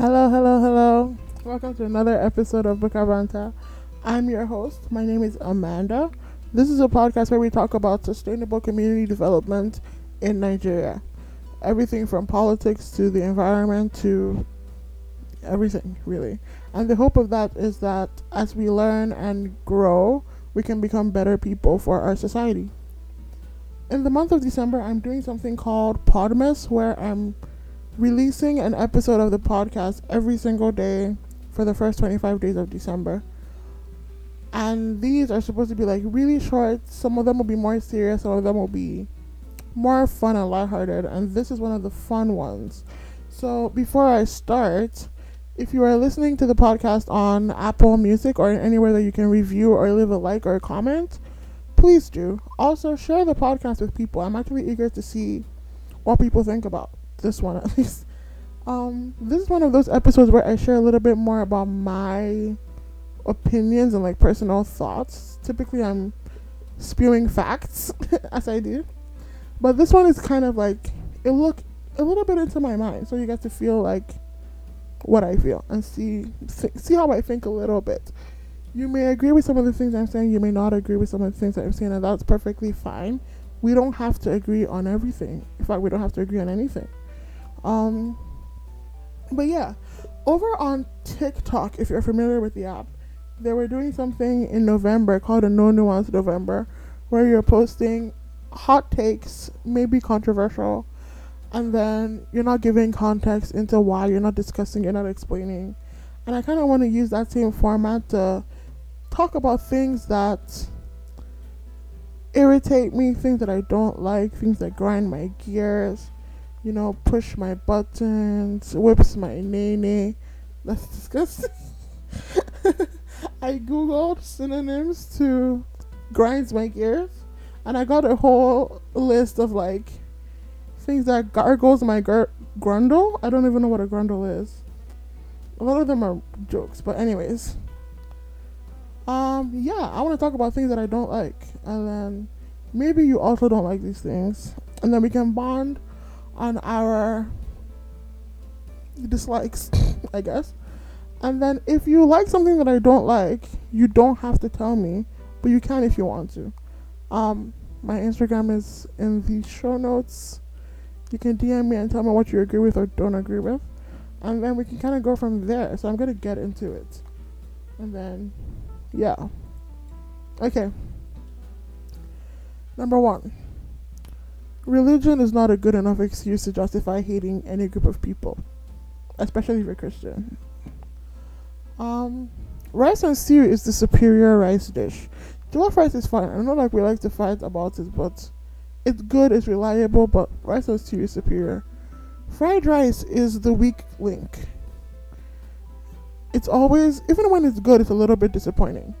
Hello, hello, hello. Welcome to another episode of Bukabanta. I'm your host. My name is Amanda. This is a podcast where we talk about sustainable community development in Nigeria. Everything from politics to the environment to everything, really. And the hope of that is that as we learn and grow, we can become better people for our society. In the month of December, I'm doing something called Podmas, where I'm releasing an episode of the podcast every single day for the first 25 days of December. And these are supposed to be like really short. Some of them will be more serious, some of them will be more fun and lighthearted. And this is one of the fun ones. So before I start, if you are listening to the podcast on Apple Music or anywhere that you can review or leave a like or a comment, please do. Also, share the podcast with people. I'm actually eager to see what people think about this one at least. Um, this is one of those episodes where I share a little bit more about my opinions and like personal thoughts. Typically, I'm spewing facts as I do, but this one is kind of like it look a little bit into my mind, so you get to feel like what I feel and see th- see how I think a little bit. You may agree with some of the things I'm saying, you may not agree with some of the things that I'm saying, and that's perfectly fine. We don't have to agree on everything. In fact, we don't have to agree on anything. Um, but yeah, over on TikTok, if you're familiar with the app, they were doing something in November called a No Nuance November, where you're posting hot takes, maybe controversial, and then you're not giving context into why you're not discussing, you're not explaining. And I kind of want to use that same format to talk about things that irritate me, things that I don't like, things that grind my gears, you know, push my buttons, whips my nene. That's disgusting. I googled synonyms to grinds my gears, and I got a whole list of like things that gargles my gr- grundle. I don't even know what a grundle is. A lot of them are jokes, but anyways. Um, yeah, I want to talk about things that I don't like, and then maybe you also don't like these things, and then we can bond on our dislikes, I guess. And then if you like something that I don't like, you don't have to tell me, but you can if you want to. Um, my Instagram is in the show notes. You can DM me and tell me what you agree with or don't agree with. And then we can kind of go from there. So I'm going to get into it. And then, yeah. Okay. Number one religion is not a good enough excuse to justify hating any group of people, especially if you're Christian. Um, rice and stew is the superior rice dish. Jollof rice is fine. I know like we like to fight about it, but it's good, it's reliable, but rice and stew is superior. Fried rice is the weak link. It's always, even when it's good, it's a little bit disappointing.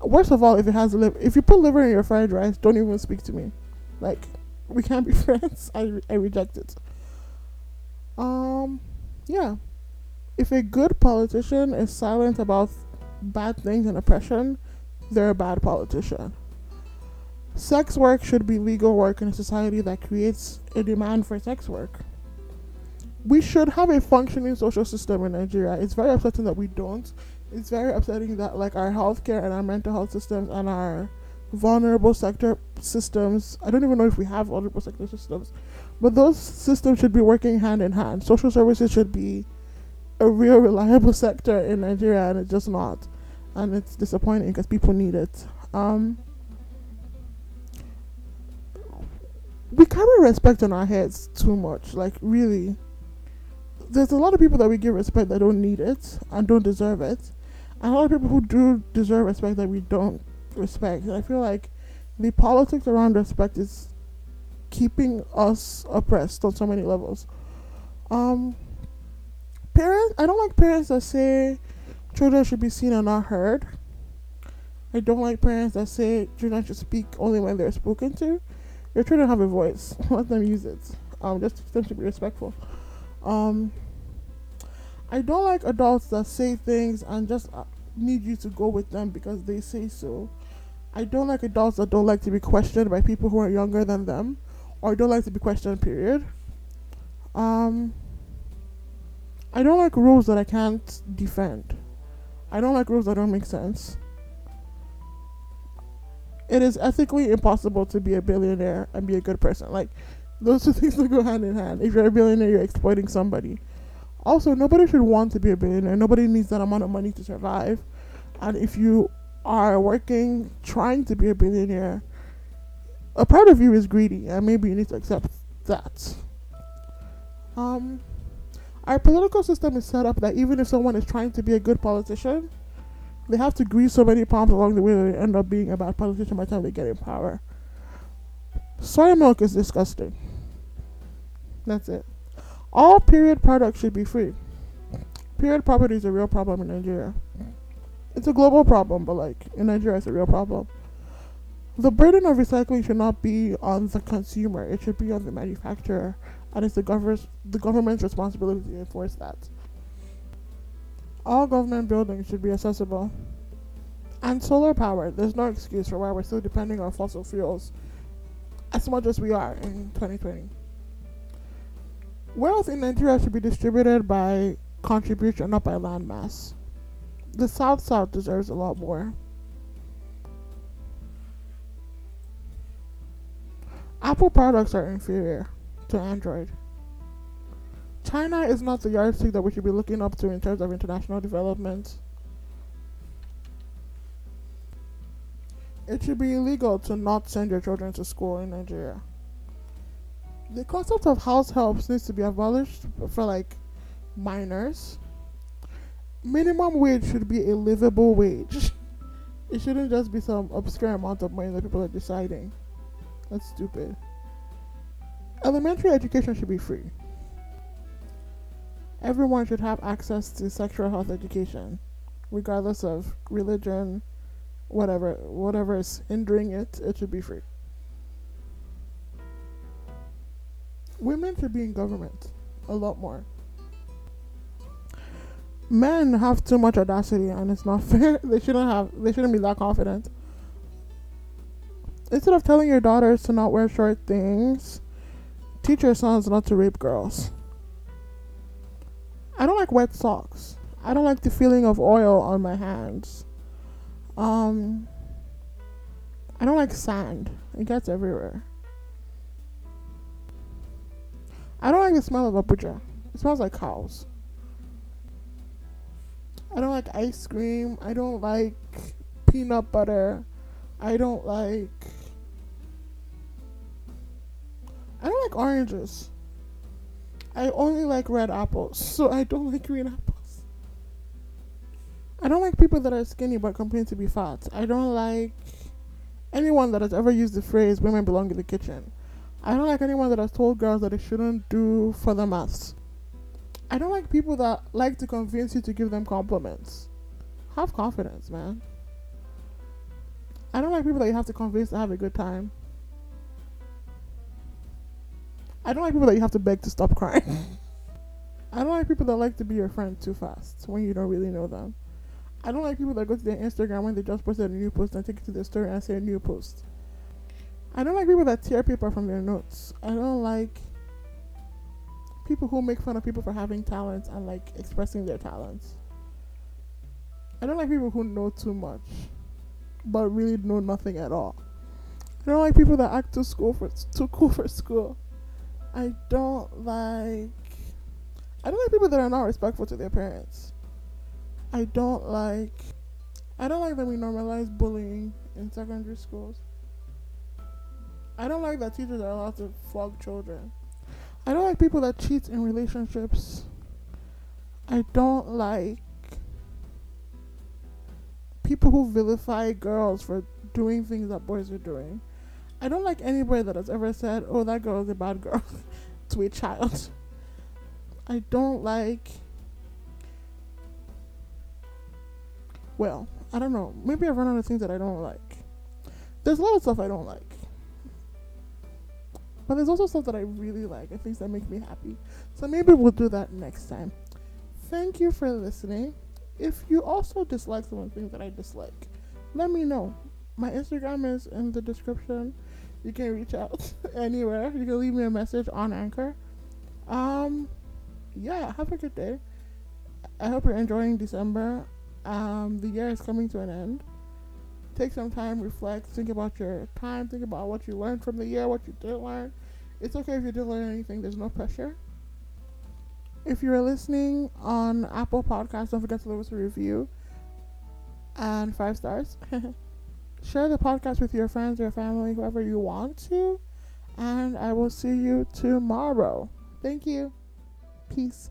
Worst of all, if it has liver, if you put liver in your fried rice, don't even speak to me. Like, we can't be friends. I I reject it. Um, yeah. If a good politician is silent about bad things and oppression, they're a bad politician. Sex work should be legal work in a society that creates a demand for sex work. We should have a functioning social system in Nigeria. It's very upsetting that we don't. It's very upsetting that like our healthcare and our mental health systems and our vulnerable sector systems. I don't even know if we have vulnerable sector systems, but those systems should be working hand in hand. Social services should be a real reliable sector in Nigeria, and it's just not, and it's disappointing because people need it. Um, we carry respect on our heads too much, like really. There's a lot of people that we give respect that don't need it and don't deserve it, and a lot of people who do deserve respect that we don't respect. I feel like the politics around respect is keeping us oppressed on so many levels. Um, parents, I don't like parents that say children should be seen and not heard. I don't like parents that say children should speak only when they're spoken to. Your children have a voice. Let them use it. Um, just them to be respectful. Um, I don't like adults that say things and just uh, need you to go with them because they say so. I don't like adults that don't like to be questioned by people who are younger than them or don't like to be questioned, period. Um, I don't like rules that I can't defend. I don't like rules that don't make sense. It is ethically impossible to be a billionaire and be a good person. Like, those two things that go hand in hand. If you're a billionaire, you're exploiting somebody. Also, nobody should want to be a billionaire. Nobody needs that amount of money to survive. And if you are working, trying to be a billionaire, a part of you is greedy, and maybe you need to accept that. Um, our political system is set up that even if someone is trying to be a good politician, they have to grease so many palms along the way that they end up being a bad politician by the time they get in power. Soy milk is disgusting. That's it. All period products should be free. Period poverty is a real problem in Nigeria. It's a global problem, but like in Nigeria, it's a real problem. The burden of recycling should not be on the consumer, it should be on the manufacturer, and it's the, gov- the government's responsibility to enforce that. All government buildings should be accessible. And solar power, there's no excuse for why we're still depending on fossil fuels as much as we are in 2020. Wealth in Nigeria should be distributed by contribution, not by landmass. The South South deserves a lot more. Apple products are inferior to Android. China is not the yardstick that we should be looking up to in terms of international development. It should be illegal to not send your children to school in Nigeria. The concept of house helps needs to be abolished for like minors. Minimum wage should be a livable wage. It shouldn't just be some obscure amount of money that people are deciding. That's stupid. Elementary education should be free. Everyone should have access to sexual health education, regardless of religion, whatever whatever is hindering it, it should be free. Women should be in government a lot more. Men have too much audacity and it's not fair. They shouldn't have they shouldn't be that confident. Instead of telling your daughters to not wear short things, teach your sons not to rape girls. I don't like wet socks. I don't like the feeling of oil on my hands. Um, I don't like sand. It gets everywhere. I don't like the smell of Abuja. It smells like cows. I don't like ice cream. I don't like peanut butter. I don't like. I don't like oranges. I only like red apples, so I don't like green apples. I don't like people that are skinny but complain to be fat. I don't like anyone that has ever used the phrase women belong in the kitchen. I don't like anyone that has told girls that they shouldn't do further maths. I don't like people that like to convince you to give them compliments. Have confidence, man. I don't like people that you have to convince to have a good time. I don't like people that you have to beg to stop crying. I don't like people that like to be your friend too fast when you don't really know them. I don't like people that go to their Instagram when they just posted a new post and take it to their story and say a new post. I don't like people that tear paper from their notes. I don't like people who make fun of people for having talents and like expressing their talents. I don't like people who know too much but really know nothing at all. I don't like people that act too school for too cool for school. I don't like I don't like people that are not respectful to their parents. I don't like I don't like that we normalize bullying in secondary schools. I don't like that teachers are allowed to flog children. I don't like people that cheat in relationships. I don't like people who vilify girls for doing things that boys are doing. I don't like anybody that has ever said, "Oh, that girl is a bad girl," to a child. I don't like. Well, I don't know. Maybe I've run out of things that I don't like. There's a lot of stuff I don't like. But there's also stuff that I really like and things that make me happy. So maybe we'll do that next time. Thank you for listening. If you also dislike some of the things that I dislike, let me know. My Instagram is in the description. You can reach out anywhere. You can leave me a message on Anchor. Um, yeah, have a good day. I hope you're enjoying December. Um, the year is coming to an end. Take some time, reflect, think about your time, think about what you learned from the year, what you didn't learn. It's okay if you didn't learn anything, there's no pressure. If you're listening on Apple Podcasts, don't forget to leave us a review and five stars. Share the podcast with your friends, your family, whoever you want to. And I will see you tomorrow. Thank you. Peace.